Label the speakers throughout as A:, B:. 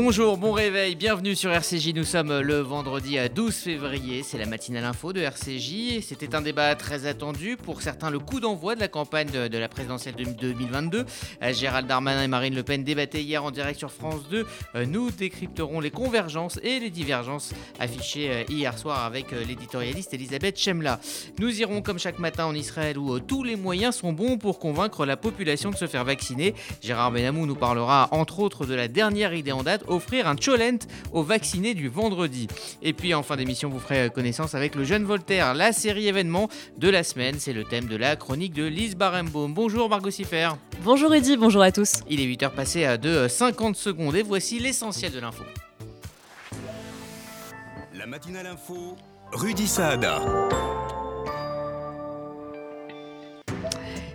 A: Bonjour, bon réveil, bienvenue sur RCJ. Nous sommes le vendredi 12 février, c'est la matinale info de RCJ. C'était un débat très attendu, pour certains le coup d'envoi de la campagne de, la présidentielle de 2022. Euh, Gérald Darmanin et Marine Le Pen débattaient hier en direct sur France 2. Euh, nous décrypterons les convergences et les divergences affichées euh, hier soir avec l'éditorialiste Elisabeth Chemla. Nous irons comme chaque matin en Israël où tous les moyens sont bons pour convaincre la population de se faire vacciner. Gérard Benamou nous parlera entre autres de la dernière idée en date offrir un cholent aux vaccinés du vendredi. Et puis en fin d'émission, vous ferez connaissance avec le jeune Voltaire, la série événement de la semaine. C'est le thème de la chronique de Lise Barenbaum. Bonjour Margot Siffer.
B: Bonjour Eddy, bonjour à tous.
A: Il est 8h passé de 50 secondes et voici l'essentiel de l'info.
C: La matinale info, Rudy Saada.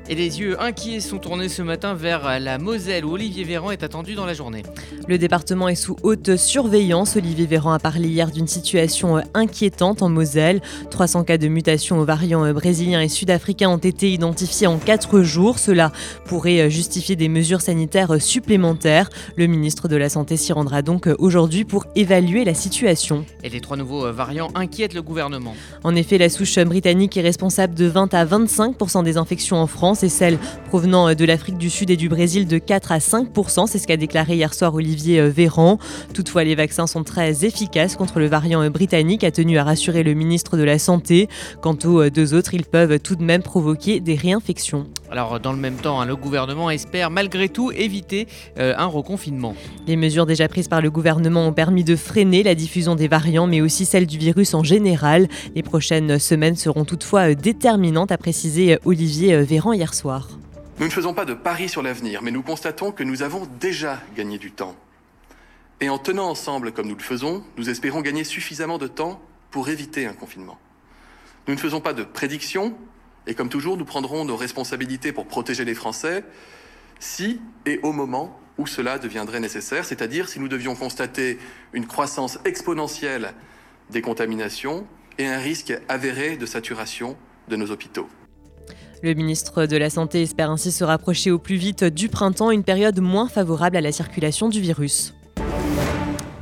A: Et les yeux inquiets sont tournés ce matin vers la Moselle où Olivier Véran est attendu dans la journée.
B: Le département est sous haute surveillance. Olivier Véran a parlé hier d'une situation inquiétante en Moselle. 300 cas de mutation aux variants brésiliens et sud-africains ont été identifiés en 4 jours. Cela pourrait justifier des mesures sanitaires supplémentaires. Le ministre de la Santé s'y rendra donc aujourd'hui pour évaluer la situation.
A: Et les trois nouveaux variants inquiètent le gouvernement.
B: En effet, la souche britannique est responsable de 20 à 25% des infections en France et celle provenant euh, de l'Afrique du Sud et du Brésil de 4 à 5 C'est ce qu'a déclaré hier soir Olivier euh, Véran. Toutefois, les vaccins sont très efficaces contre le variant euh, britannique, a tenu à rassurer le ministre de la Santé. Quant aux deux autres, ils peuvent tout de même provoquer des réinfections.
A: Alors, dans le même temps, hein, le gouvernement espère malgré tout éviter un reconfinement.
B: Les mesures déjà prises par le gouvernement ont permis de freiner la diffusion des variants, mais aussi celle du virus en général. Les prochaines semaines seront toutefois déterminantes, a précisé Olivier Véran hier
D: Nous ne faisons pas de paris sur l'avenir, mais nous constatons que nous avons déjà gagné du temps. Et en tenant ensemble comme nous le faisons, nous espérons gagner suffisamment de temps pour éviter un confinement. Nous ne faisons pas de prédictions, et comme toujours, nous prendrons nos responsabilités pour protéger les Français si et au moment où cela deviendrait nécessaire, c'est-à-dire si nous devions constater une croissance exponentielle des contaminations et un risque avéré de saturation de nos hôpitaux.
B: Le ministre de la Santé espère ainsi se rapprocher au plus vite du printemps, une période moins favorable à la circulation du virus.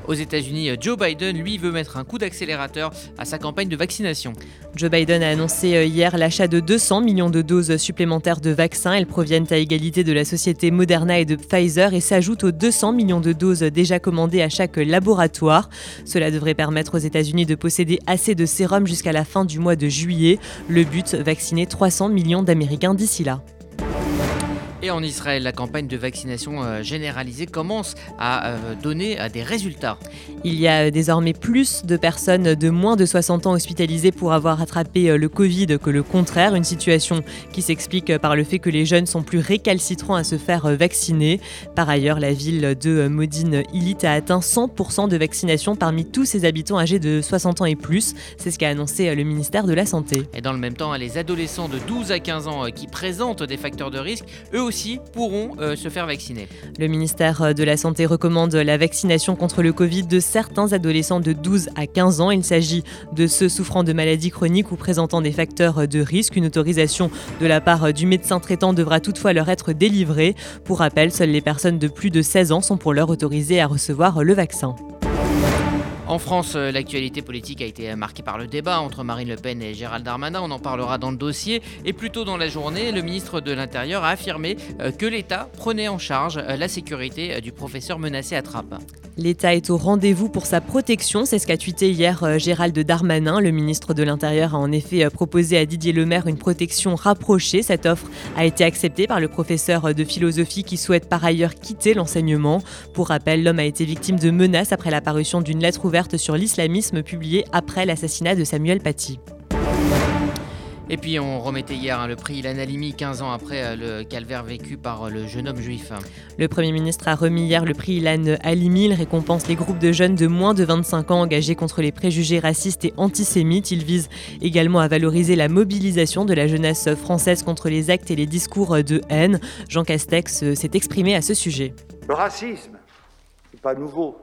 A: Aux États-Unis, Joe Biden, lui, veut mettre un coup d'accélérateur à sa campagne de vaccination.
B: Joe Biden a annoncé euh, hier l'achat de 200 millions de doses supplémentaires de vaccins. Elles proviennent à égalité de la société Moderna et de Pfizer et s'ajoutent aux 200 millions de doses déjà commandées à chaque laboratoire. Cela devrait permettre aux États-Unis de posséder assez de sérum jusqu'à la fin du mois de juillet. Le but, vacciner 300 millions d'Américains d'ici là.
A: Et en Israël, la campagne de vaccination euh, généralisée commence à euh, donner euh, des résultats.
B: Il y a désormais plus de personnes de moins de 60 ans hospitalisées pour avoir attrapé le Covid que le contraire, une situation qui s'explique par le fait que les jeunes sont plus récalcitrants à se faire vacciner. Par ailleurs, la ville de Modine Ilit a atteint 100% de vaccination parmi tous ses habitants âgés de 60 ans et plus. C'est ce qu'a annoncé le ministère de la Santé.
A: Et dans le même temps, les adolescents de 12 à 15 ans qui présentent des facteurs de risque, eux aussi pourront euh, se faire vacciner.
B: Le ministère de la Santé recommande la vaccination contre le Covid de certains adolescents de 12 à 15 ans. Il s'agit de ceux souffrant de maladies chroniques ou présentant des facteurs de risque. Une autorisation de la part du médecin traitant devra toutefois leur être délivrée. Pour rappel, seules les personnes de plus de 16 ans sont pour l'heure autorisées à recevoir le vaccin.
A: En France, euh, l'actualité politique a été marquée par le débat entre Marine Le Pen et Gérald Darmanin. On en parlera dans le dossier. Et plus tôt dans la journée, le ministre de l'Intérieur a affirmé euh, que l'État prenait en charge euh, la sécurité du professeur menacé à Trappes.
B: L'État est au rendez-vous pour sa protection, c'est ce qu'a tweeté hier Gérald Darmanin. Le ministre de l'Intérieur a en effet proposé à Didier Lemaire une protection rapprochée. Cette offre a été acceptée par le professeur de philosophie qui souhaite par ailleurs quitter l'enseignement. Pour rappel, l'homme a été victime de menaces après l'apparition d'une lettre ouverte sur l'islamisme publiée après l'assassinat de Samuel Paty.
A: Et puis on remettait hier hein, le prix Ilan Halimi 15 ans après euh, le calvaire vécu par euh, le jeune homme juif.
B: Le Premier ministre a remis hier le prix Ilan Halimi. Il récompense les groupes de jeunes de moins de 25 ans engagés contre les préjugés racistes et antisémites. Il vise également à valoriser la mobilisation de la jeunesse française contre les actes et les discours de haine. Jean Castex euh, s'est exprimé à ce sujet.
E: Le racisme, n'est pas nouveau.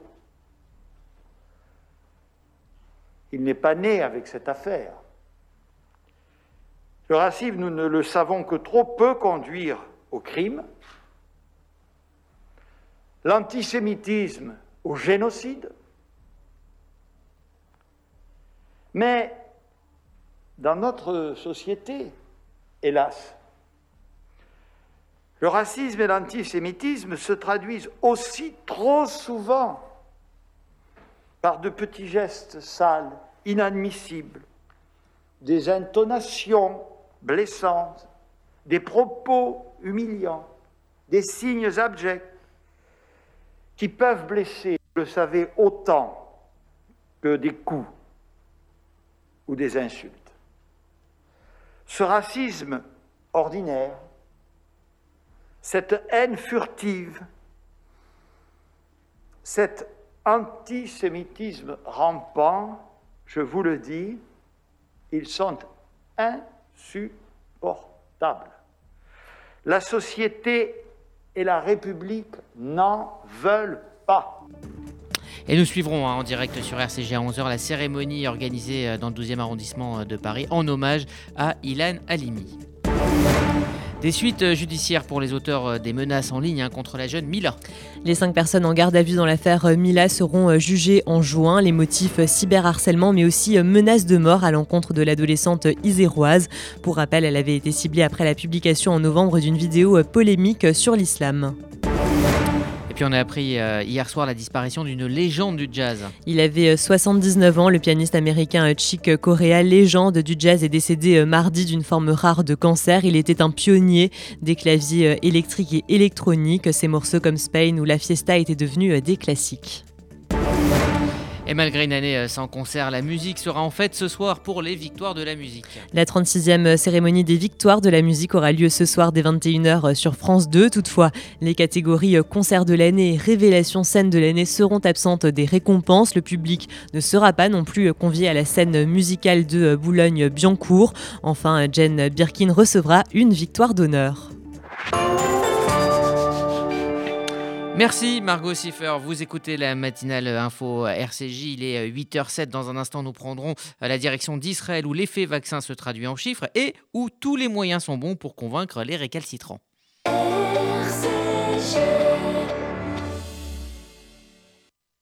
E: Il n'est pas né avec cette affaire. Le racisme, nous ne le savons que trop, peut conduire au crime. L'antisémitisme au génocide. Mais dans notre société, hélas, le racisme et l'antisémitisme se traduisent aussi trop souvent par de petits gestes sales, inadmissibles, des intonations blessantes, des propos humiliants, des signes abjects qui peuvent blesser, vous le savez, autant que des coups ou des insultes. Ce racisme ordinaire, cette haine furtive, cet antisémitisme rampant, je vous le dis, ils sont insupportables. La société et la République n'en veulent pas.
A: Et nous suivrons hein, en direct sur RCG à 11h la cérémonie organisée euh, dans le 12e arrondissement euh, de Paris en hommage à Ilan Halimi. Des suites euh, judiciaires pour les auteurs euh, des menaces en ligne hein, contre la jeune Mila.
B: Les cinq personnes en garde à vue dans l'affaire euh, Mila seront jugées en juin. Les motifs cyberharcèlement mais aussi menaces de mort à l'encontre de l'adolescente iséroise. Pour rappel, elle avait été ciblée après la publication en novembre d'une vidéo polémique sur l'islam
A: on a appris euh, hier soir la disparition d'une légende du jazz.
B: Il avait 79 euh, ans, le pianiste américain euh, Chick Corea, légende du jazz, est décédé mardi d'une forme rare de cancer. Il était un pionnier des claviers électriques et électroniques. Ses morceaux comme Spain ou La Fiesta étaient devenus des classiques.
A: Et malgré une année euh, sans concert, la musique sera en fête ce soir pour les Victoires de la musique.
B: La 36e cérémonie des Victoires de la musique aura lieu ce soir dès 21h sur France 2. Toutefois, les catégories concert de l'année et révélation scène de l'année seront absentes des récompenses. Le public ne sera pas non plus convié à la scène musicale de Boulogne-Biancourt. Enfin, Jen Birkin recevra une victoire d'honneur.
A: Merci Margot Siffer. Vous écoutez la matinale info RCJ. Il est 8h07. Dans un instant, nous prendrons la direction d'Israël où l'effet vaccin se traduit en chiffres et où tous les moyens sont bons pour convaincre les récalcitrants.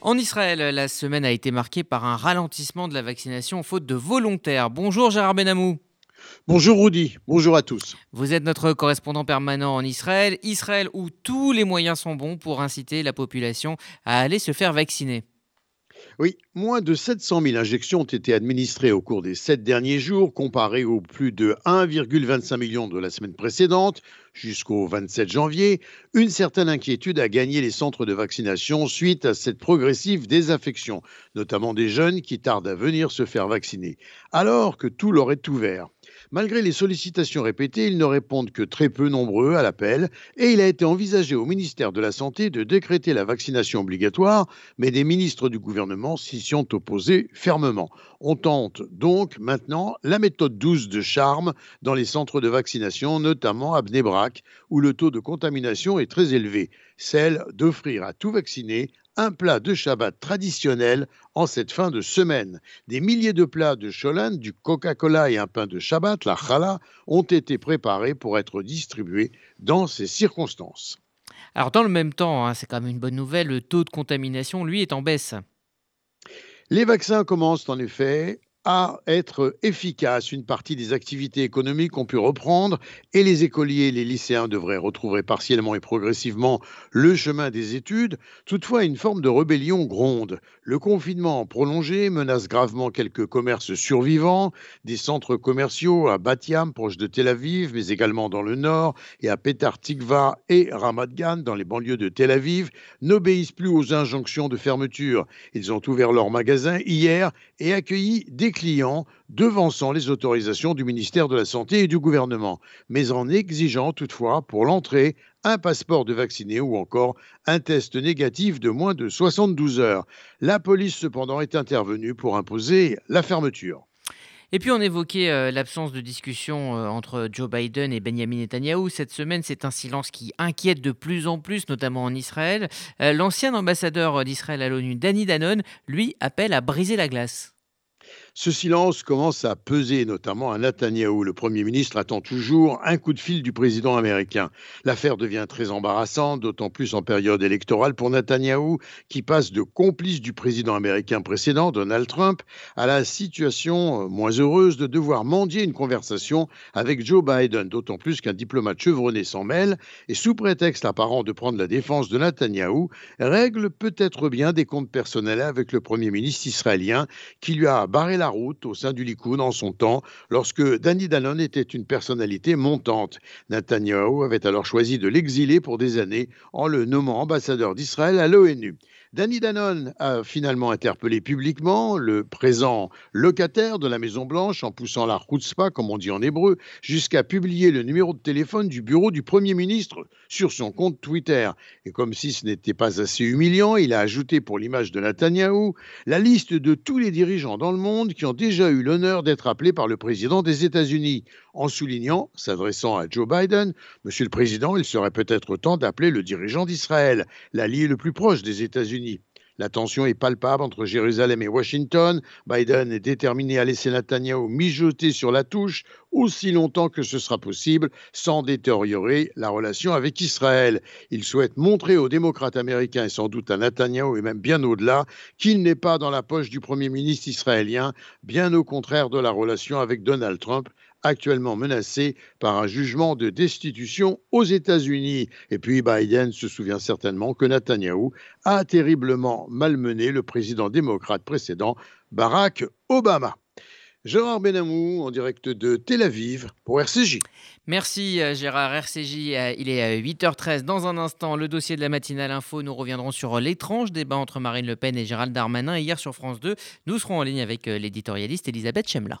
A: En Israël, la semaine a été marquée par un ralentissement de la vaccination faute de volontaires. Bonjour Gérard Benamou.
F: Bonjour Rudy, bonjour à tous.
A: Vous êtes notre correspondant permanent en Israël, Israël où tous les moyens sont bons pour inciter la population à aller se faire vacciner.
F: Oui, moins de 700 000 injections ont été administrées au cours des sept derniers jours, comparé aux plus de 1,25 million de la semaine précédente jusqu'au 27 janvier. Une certaine inquiétude a gagné les centres de vaccination suite à cette progressive désaffection, notamment des jeunes qui tardent à venir se faire vacciner, alors que tout leur est ouvert. Malgré les sollicitations répétées, ils ne répondent que très peu nombreux à l'appel et il a été envisagé au ministère de la Santé de décréter la vaccination obligatoire, mais des ministres du gouvernement s'y sont opposés fermement. On tente donc maintenant la méthode douce de charme dans les centres de vaccination, notamment à Bnebrak, où le taux de contamination est très élevé, celle d'offrir à tout vacciné un plat de Shabbat traditionnel en cette fin de semaine. Des milliers de plats de Cholan, du Coca-Cola et un pain de Shabbat, la challah, ont été préparés pour être distribués dans ces circonstances.
A: Alors dans le même temps, hein, c'est quand même une bonne nouvelle, le taux de contamination, lui, est en baisse.
F: Les vaccins commencent en effet à être efficace. Une partie des activités économiques ont pu reprendre et les écoliers et les lycéens devraient retrouver partiellement et progressivement le chemin des études. Toutefois, une forme de rébellion gronde. Le confinement prolongé menace gravement quelques commerces survivants, des centres commerciaux à Batiam, proche de Tel Aviv, mais également dans le nord, et à Petar Tikva et Ramat Gan, dans les banlieues de Tel Aviv, n'obéissent plus aux injonctions de fermeture. Ils ont ouvert leurs magasins hier et accueilli des clients, devançant les autorisations du ministère de la Santé et du gouvernement, mais en exigeant toutefois pour l'entrée un passeport de vacciné ou encore un test négatif de moins de 72 heures. La police cependant est intervenue pour imposer la fermeture.
A: Et puis on évoquait euh, l'absence de discussion euh, entre Joe Biden et Benjamin Netanyahou. Cette semaine, c'est un silence qui inquiète de plus en plus, notamment en Israël. Euh, l'ancien ambassadeur d'Israël à l'ONU, Danny Danone, lui appelle à briser la glace.
F: Ce silence commence à peser notamment à Netanyahou. Le Premier ministre attend toujours un coup de fil du président américain. L'affaire devient très embarrassante, d'autant plus en période électorale pour Netanyahou, qui passe de complice du président américain précédent, Donald Trump, à la situation euh, moins heureuse de devoir mendier une conversation avec Joe Biden, d'autant plus qu'un diplomate chevronné s'en mêle et sous prétexte apparent de prendre la défense de Netanyahou, règle peut-être bien des comptes personnels avec le Premier ministre israélien qui lui a barré la route au sein du Likoud en son temps, lorsque Danny Danon était une personnalité montante. Netanyahu avait alors choisi de l'exiler pour des années en le nommant ambassadeur d'Israël à l'ONU. Danny Danone a finalement interpellé publiquement le présent locataire de la Maison Blanche en poussant la chutzpah, comme on dit en hébreu, jusqu'à publier le numéro de téléphone du bureau du Premier ministre sur son compte Twitter. Et comme si ce n'était pas assez humiliant, il a ajouté pour l'image de Netanyahou la liste de tous les dirigeants dans le monde qui ont déjà eu l'honneur d'être appelés par le président des États-Unis, en soulignant, s'adressant à Joe Biden, Monsieur le Président, il serait peut-être temps d'appeler le dirigeant d'Israël, l'allié le plus proche des États-Unis la tension est palpable entre Jérusalem et Washington. Biden est déterminé à laisser Netanyahu mijoter sur la touche aussi longtemps que ce sera possible sans détériorer la relation avec Israël. Il souhaite montrer aux démocrates américains et sans doute à Netanyahu et même bien au-delà qu'il n'est pas dans la poche du Premier ministre israélien, bien au contraire de la relation avec Donald Trump actuellement menacé par un jugement de destitution aux États-Unis. Et puis Biden se souvient certainement que Netanyahou a terriblement malmené le président démocrate précédent, Barack Obama. Gérard Benamou en direct de Tel Aviv pour RCJ.
A: Merci euh, Gérard. RCJ, euh, il est 8h13. Dans un instant, le dossier de la matinale info. Nous reviendrons sur l'étrange débat entre Marine Le Pen et Gérald Darmanin. hier sur France 2, nous serons en ligne avec euh, l'éditorialiste Elisabeth Chemla.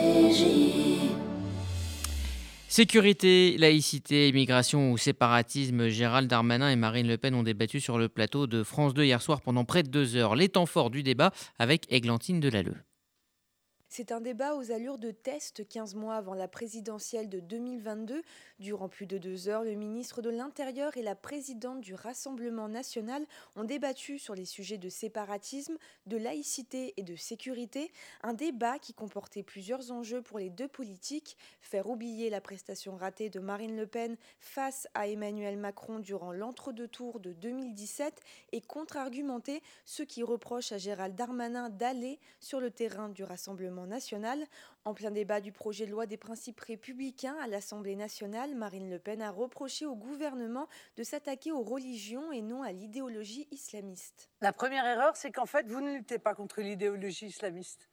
A: Sécurité, laïcité, immigration ou séparatisme, Gérald Darmanin et Marine Le Pen ont débattu sur le plateau de France 2 hier soir pendant près de deux heures. Les temps forts du débat avec Églantine Delalleux.
G: C'est un débat aux allures de test 15 mois avant la présidentielle de 2022. Durant plus de deux heures, le ministre de l'Intérieur et la présidente du Rassemblement national ont débattu sur les sujets de séparatisme, de laïcité et de sécurité. Un débat qui comportait plusieurs enjeux pour les deux politiques. Faire oublier la prestation ratée de Marine Le Pen face à Emmanuel Macron durant l'entre-deux tours de 2017 et contre-argumenter ceux qui reprochent à Gérald Darmanin d'aller sur le terrain du Rassemblement En plein débat du projet de loi des principes républicains à l'Assemblée nationale, Marine Le Pen a reproché au gouvernement de s'attaquer aux religions et non à l'idéologie islamiste.
H: La première erreur, c'est qu'en fait, vous ne luttez pas contre l'idéologie islamiste.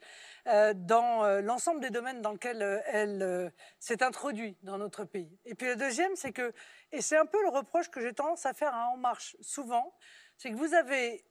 H: Euh, dans euh, l'ensemble des domaines dans lesquels euh, elle s'est introduite dans notre pays. Et puis le deuxième, c'est que, et c'est un peu le reproche que j'ai tendance à faire à En Marche souvent, c'est que vous avez,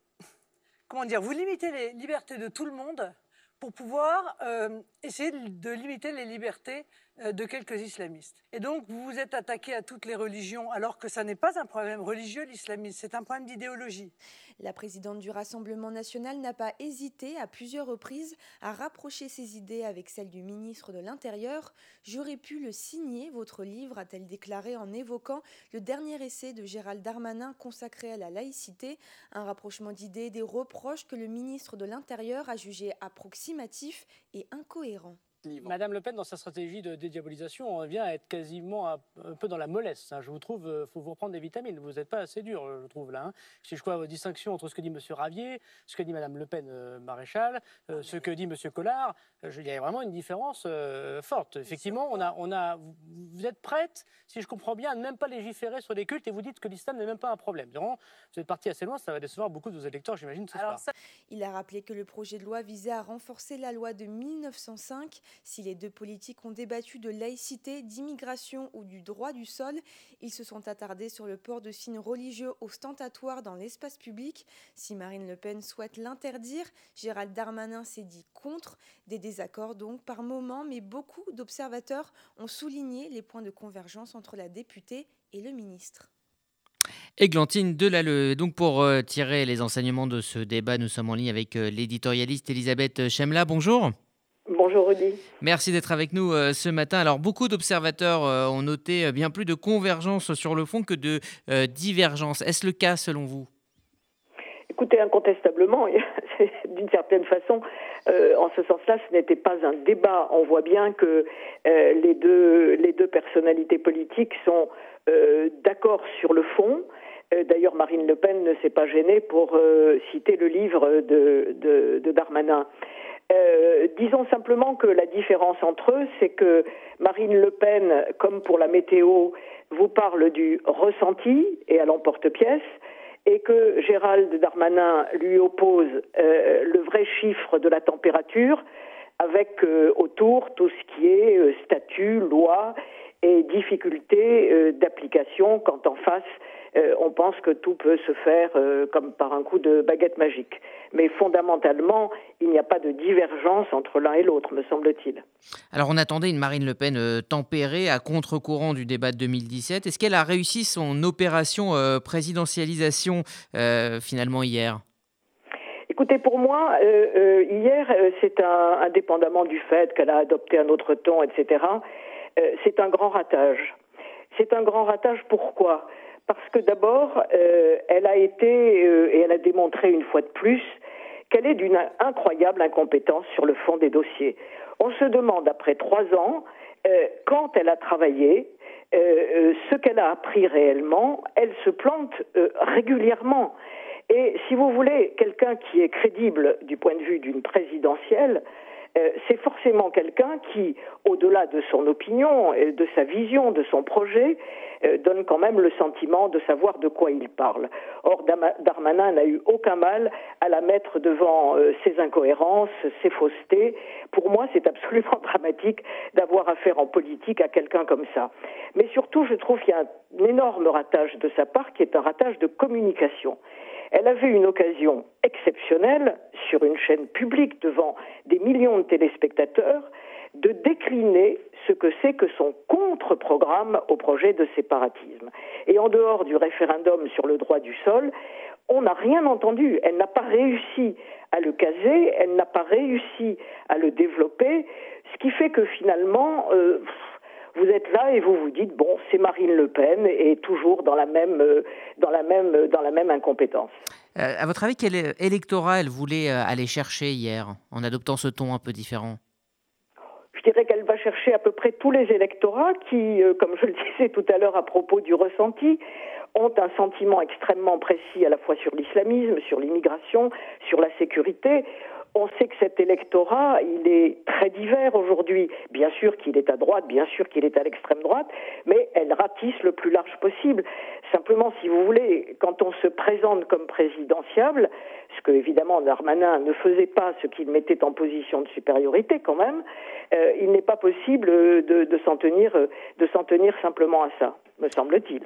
H: comment dire, vous limitez les libertés de tout le monde pour pouvoir euh, essayer de limiter les libertés euh, de quelques islamistes. Et donc, vous vous êtes attaqué à toutes les religions, alors que ça n'est pas un problème religieux, l'islamisme, c'est un problème d'idéologie.
G: La présidente du Rassemblement national n'a pas hésité à plusieurs reprises à rapprocher ses idées avec celles du ministre de l'Intérieur. J'aurais pu le signer, votre livre, a-t-elle déclaré en évoquant le dernier essai de Gérald Darmanin consacré à la laïcité, un rapprochement d'idées des reproches que le ministre de l'Intérieur a jugé approximatifs et
I: Madame Le Pen, dans sa stratégie de dédiabolisation, vient à être quasiment un, peu dans la mollesse. Hein. Je vous trouve, il euh, faut vous reprendre des vitamines. Vous n'êtes pas assez dur, euh, je trouve, là. Hein. Si je vois vos distinctions entre ce que dit M. Ravier, ce que dit Madame Le Pen euh, maréchal, ce que dit M. Collard, il y a vraiment une différence forte. Effectivement, on a, on a, vous êtes prête, si je comprends bien, à ne même pas légiférer sur les cultes et vous dites que l'islam n'est même pas un problème. Vraiment, vous êtes parti assez loin, ça va décevoir beaucoup de vos électeurs, j'imagine, ce soir.
G: Il a rappelé que le projet de loi visait à renforcer la loi de 1905 si les deux politiques ont débattu de laïcité, d'immigration ou du droit du sol, ils se sont attardés sur le port de signes religieux ostentatoires dans l'espace public. Si Marine Le Pen souhaite l'interdire, Gérald Darmanin s'est dit contre. Des désaccords donc par moment, mais beaucoup d'observateurs ont souligné les points de convergence entre la députée et le ministre.
A: Églantine Delalleux. Donc pour euh, tirer les enseignements de ce débat, nous sommes en ligne avec euh, l'éditorialiste Elisabeth Chemla. Bonjour.
J: Bonjour Rudy.
A: Merci d'être avec nous euh, ce matin. Alors beaucoup d'observateurs euh, ont noté euh, bien plus de convergence sur le fond que de divergence. Est-ce le cas selon vous?
J: Écoutez, incontestablement, d'une certaine façon, en ce sens-là, ce n'était pas un débat. On voit bien que les, deux, personnalités politiques sont d'accord sur le fond. D'ailleurs, Marine Le Pen ne s'est pas gênée pour citer le livre de Darmanin. Euh, disons simplement que la différence entre eux, c'est que Marine Le Pen, comme pour la météo, vous parle du ressenti et à l'emporte-pièce, et que Gérald Darmanin lui oppose euh, le vrai chiffre de la température, avec euh, autour tout ce qui est statut, loi et difficulté d'application quand en face euh, on pense que tout peut se faire euh, comme par un coup de baguette magique. Mais fondamentalement, il n'y a pas de divergence entre l'un et l'autre, me semble-t-il.
A: Alors on attendait une Marine Le Pen euh, tempérée à contre-courant du débat de 2017. Est-ce qu'elle a réussi son opération présidentialisation finalement hier?
J: Écoutez, pour moi, hier, c'est un, indépendamment du fait qu'elle a adopté un autre ton, etc., c'est un grand ratage. C'est un grand ratage pourquoi? Parce que d'abord, euh, elle a été, euh, et elle a démontré une fois de plus, qu'elle est d'une incroyable incompétence sur le fond des dossiers. On se demande, après trois ans, euh, quand elle a travaillé, ce qu'elle a appris réellement, elle se plante régulièrement. Et si vous voulez, quelqu'un qui est crédible du point de vue d'une présidentielle, c'est forcément quelqu'un qui, au-delà de son opinion, de sa vision, de son projet, euh, donne quand même le sentiment de savoir de quoi il parle. Or, Darmanin n'a eu aucun mal à la mettre devant euh, ses incohérences, ses faussetés. Pour moi, c'est absolument dramatique d'avoir affaire en politique à quelqu'un comme ça. Mais surtout, je trouve qu'il y a un énorme ratage de sa part qui est un ratage de communication. Elle avait une occasion exceptionnelle sur une chaîne publique devant des millions de téléspectateurs de décliner ce que c'est que son contre-programme au projet de séparatisme. Et en dehors du référendum sur le droit du sol, on n'a rien entendu. Elle n'a pas réussi à le caser, elle n'a pas réussi à le développer, ce qui fait que finalement, euh, vous êtes là et vous vous dites bon, c'est Marine Le Pen et toujours dans la même, euh, dans la même, dans la même incompétence.
A: Euh, à votre avis, quel électorat elle voulait aller chercher hier en adoptant ce ton un peu différent?
J: Je dirais qu'elle va chercher à peu près tous les électorats qui, comme je le disais tout à l'heure à propos du ressenti, ont un sentiment extrêmement précis à la fois sur l'islamisme, sur l'immigration, sur la sécurité. On sait que cet électorat, il est très divers aujourd'hui. Bien sûr qu'il est à droite, bien sûr qu'il est à l'extrême droite, mais elle ratisse le plus large possible. Simplement, si vous voulez, quand on se présente comme présidentiable, ce que évidemment Darmanin ne faisait pas, ce qu'il mettait en position de supériorité quand même, euh, il n'est pas possible de, s'en tenir, de s'en tenir simplement à ça me semble-t-il.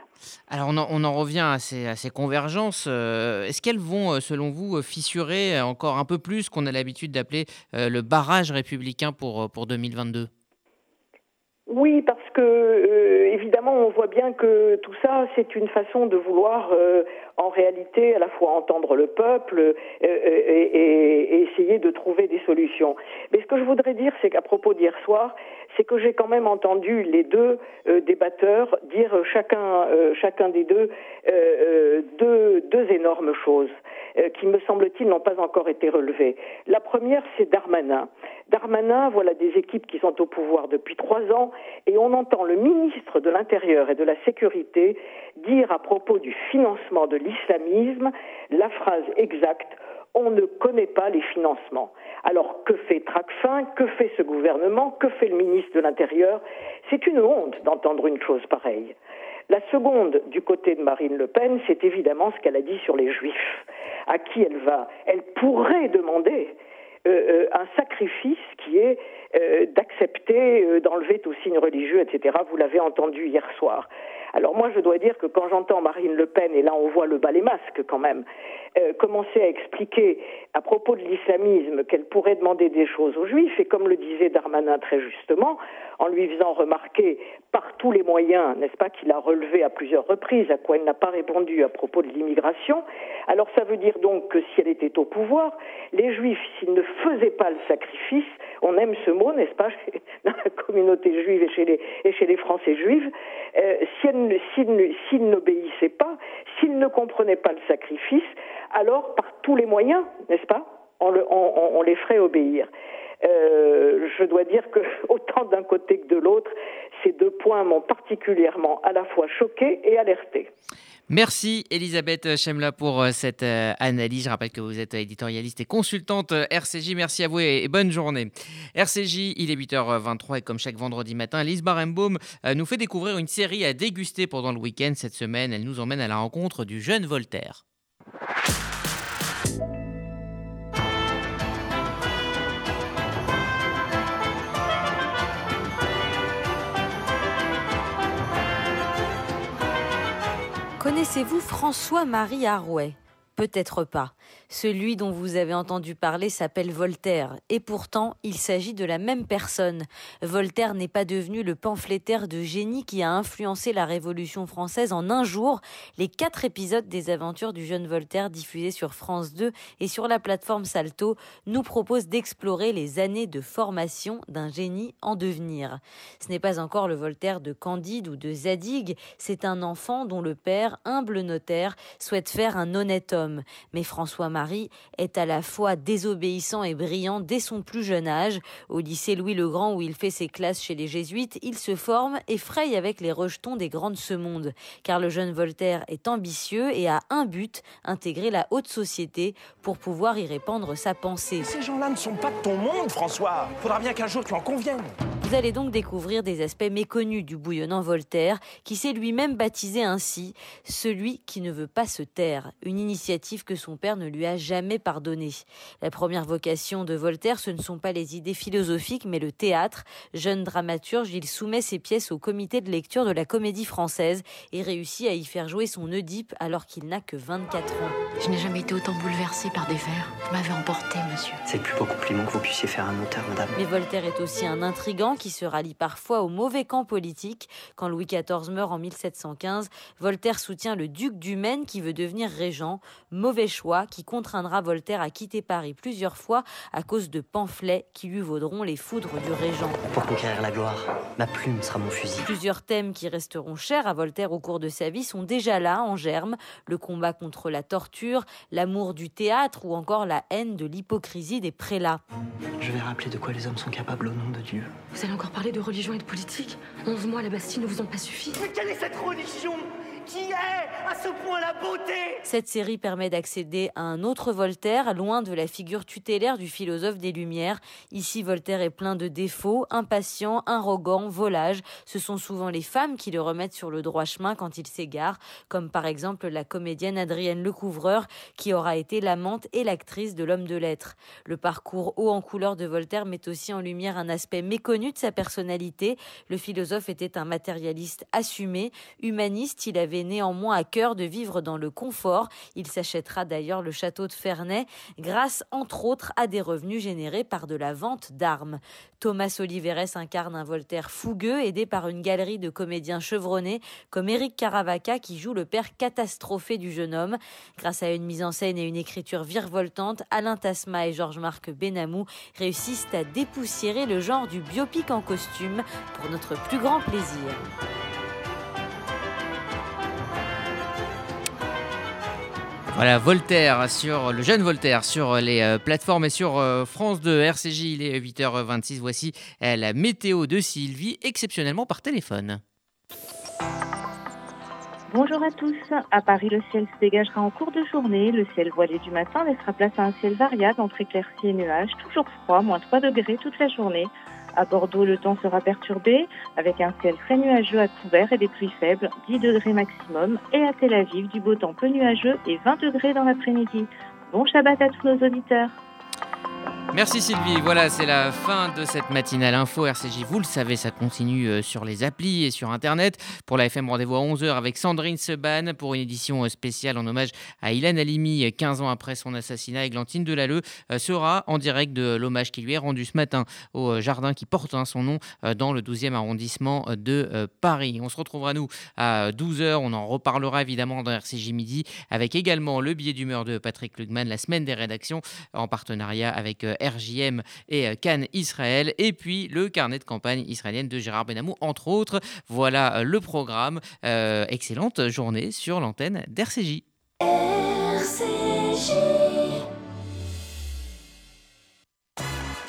A: Alors on en, revient à ces, convergences. Euh, est-ce qu'elles vont, euh, selon vous, fissurer encore un peu plus qu'on a l'habitude d'appeler le barrage républicain pour, pour 2022
J: oui, parce que euh, évidemment, on voit bien que tout ça, c'est une façon de vouloir, euh, en réalité, à la fois entendre le peuple euh, et, essayer de trouver des solutions. Mais ce que je voudrais dire, c'est qu'à propos d'hier soir, c'est que j'ai quand même entendu les deux débatteurs dire chacun, chacun des deux, deux, deux énormes choses qui, me semble-t-il, n'ont pas encore été relevées. La première, c'est Darmanin. Darmanin, voilà des équipes qui sont au pouvoir depuis trois ans et on entend le ministre de l'Intérieur et de la Sécurité dire à propos du financement de l'islamisme la phrase exacte on ne connaît pas les financements. Alors que fait Tracfin? Que fait ce gouvernement? Que fait le ministre de l'Intérieur? C'est une honte d'entendre une chose pareille. La seconde, du côté de Marine Le Pen, c'est évidemment ce qu'elle a dit sur les Juifs. À qui elle va? Elle pourrait demander euh, euh, un sacrifice qui est euh, d'accepter d'enlever tout signe religieux, etc. Vous l'avez entendu hier soir. Alors moi, je dois dire que quand j'entends Marine Le Pen, et là on voit le bas les masques quand même, commencer à expliquer à propos de l'islamisme qu'elle pourrait demander des choses aux juifs, et comme le disait Darmanin très justement, en lui faisant remarquer par tous les moyens, n'est-ce pas, qu'il a relevé à plusieurs reprises, à quoi elle n'a pas répondu à propos de l'immigration, alors ça veut dire donc que si elle était au pouvoir, les juifs, s'ils ne faisaient pas le sacrifice, on aime ce mot, n'est-ce pas, dans la communauté juive et chez les, et chez les Français juifs, euh, s'ils n'obéissaient pas, s'ils ne comprenaient pas le sacrifice, alors par tous les moyens, n'est-ce pas, on, on, les ferait obéir. Euh, je dois dire que autant d'un côté que de l'autre, ces deux points m'ont particulièrement à la fois choqué et alerté.
A: Merci Elisabeth Chemla pour euh, cette euh, analyse. Je rappelle que vous êtes éditorialiste et consultante RCJ. Merci à vous et bonne journée. RCJ, il est 8h23 et comme chaque vendredi matin, Lise Barenbaum nous fait découvrir une série à déguster pendant le week-end. Cette semaine, elle nous emmène à la rencontre du jeune Voltaire.
K: Connaissez-vous François-Marie Arouet? Peut-être pas. Celui dont vous avez entendu parler s'appelle Voltaire, et pourtant il s'agit de la même personne. Voltaire n'est pas devenu le pamphlétaire de génie qui a influencé la Révolution française en un jour. Les quatre épisodes des aventures du jeune Voltaire diffusés sur France 2 et sur la plateforme Salto nous proposent d'explorer les années de formation d'un génie en devenir. Ce n'est pas encore le Voltaire de Candide ou de Zadig, c'est un enfant dont le père, humble notaire, souhaite faire un honnête homme. Mais François Marie est à la fois désobéissant et brillant dès son plus jeune âge. Au lycée Louis le Grand où il fait ses classes chez les jésuites, il se forme et fraye avec les rejetons des grands de ce monde. Car le jeune Voltaire est ambitieux et a un but, intégrer la haute société pour pouvoir y répandre sa pensée.
L: Ces gens-là ne sont pas de ton monde, François. Faudra bien qu'un jour tu en conviennes.
K: Vous allez donc découvrir des aspects méconnus du bouillonnant Voltaire, qui s'est lui-même baptisé ainsi, celui qui ne veut pas se taire, une initiative que son père ne lui a jamais pardonné. La première vocation de Voltaire, ce ne sont pas les idées philosophiques, mais le théâtre. Jeune dramaturge, il soumet ses pièces au comité de lecture de la comédie française et réussit à y faire jouer son Oedipe alors qu'il n'a que 24 ans.
M: Je n'ai jamais été autant bouleversé par des vers. Vous m'avez emporté, monsieur.
N: C'est le plus beau compliment que vous puissiez faire à un auteur, madame.
K: Mais Voltaire est aussi un intrigant qui se rallie parfois au mauvais camp politique. Quand Louis XIV meurt en 1715, Voltaire soutient le duc du Maine qui veut devenir régent. Mauvais choix qui contraindra Voltaire à quitter Paris plusieurs fois à cause de pamphlets qui lui vaudront les foudres du régent.
O: Pour conquérir la gloire, ma plume sera mon fusil.
K: Plusieurs thèmes qui resteront chers à Voltaire au cours de sa vie sont déjà là, en germe. Le combat contre la torture, l'amour du théâtre ou encore la haine de l'hypocrisie des prélats.
O: Je vais rappeler de quoi les hommes sont capables au nom de Dieu.
M: Vous allez encore parler de religion et de politique? 11 mois à la Bastille ne vous ont pas suffi?
L: Mais quelle est cette religion? Qui est à ce point la beauté
K: Cette série permet d'accéder à un autre Voltaire, loin de la figure tutélaire du philosophe des Lumières. Ici, Voltaire est plein de défauts, impatient, arrogant, volage. Ce sont souvent les femmes qui le remettent sur le droit chemin quand il s'égare, comme par exemple la comédienne Adrienne Lecouvreur, qui aura été l'amante et l'actrice de l'homme de lettres. Le parcours haut en couleur de Voltaire met aussi en lumière un aspect méconnu de sa personnalité. Le philosophe était un matérialiste assumé, humaniste, il avait néanmoins à cœur de vivre dans le confort. Il s'achètera d'ailleurs le château de Ferney grâce entre autres à des revenus générés par de la vente d'armes. Thomas Oliveres incarne un Voltaire fougueux aidé par une galerie de comédiens chevronnés comme Éric Caravaca qui joue le père catastrophé du jeune homme. Grâce à une mise en scène et une écriture virevoltante, Alain Tasma et Georges-Marc Benamou réussissent à dépoussiérer le genre du biopic en costume pour notre plus grand plaisir.
A: Voilà, Voltaire sur le jeune Voltaire sur les euh, plateformes et sur euh, France 2 RCJ. Il est 8h26. Voici euh, la météo de Sylvie, exceptionnellement par téléphone.
P: Bonjour à tous. À Paris, le ciel se dégagera en cours de journée. Le ciel voilé du matin laissera place à un ciel variable entre éclaircies et nuages. Toujours froid, moins 3 degrés toute la journée. À Bordeaux, le temps sera perturbé avec un ciel très nuageux à couvert et des pluies faibles, 10 degrés maximum. Et à Tel Aviv, du beau temps peu nuageux et 20 degrés dans l'après-midi. Bon Shabbat à tous nos auditeurs.
A: Merci Sylvie. Voilà, c'est la fin de cette matinale info RCJ. Vous le savez, ça continue euh, sur les applis et sur Internet. Pour la FM, rendez-vous à 11h avec Sandrine Seban pour une édition euh, spéciale en hommage à Ilan Halimi, 15 ans après son assassinat. Églantine Delalleux euh, sera en direct de l'hommage qui lui est rendu ce matin au jardin qui porte hein, son nom dans le 12e arrondissement de Paris. On se retrouvera nous à 12h. On en reparlera évidemment dans RCJ Midi avec également le billet d'humeur de Patrick Lugman, la semaine des rédactions en partenariat avec RJM et euh, Cannes Israël, et puis le carnet de campagne israélienne de Gérard Benamou, entre autres. Voilà euh, le programme. Euh, excellente journée sur l'antenne d'RCJ.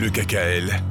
C: Le KKL,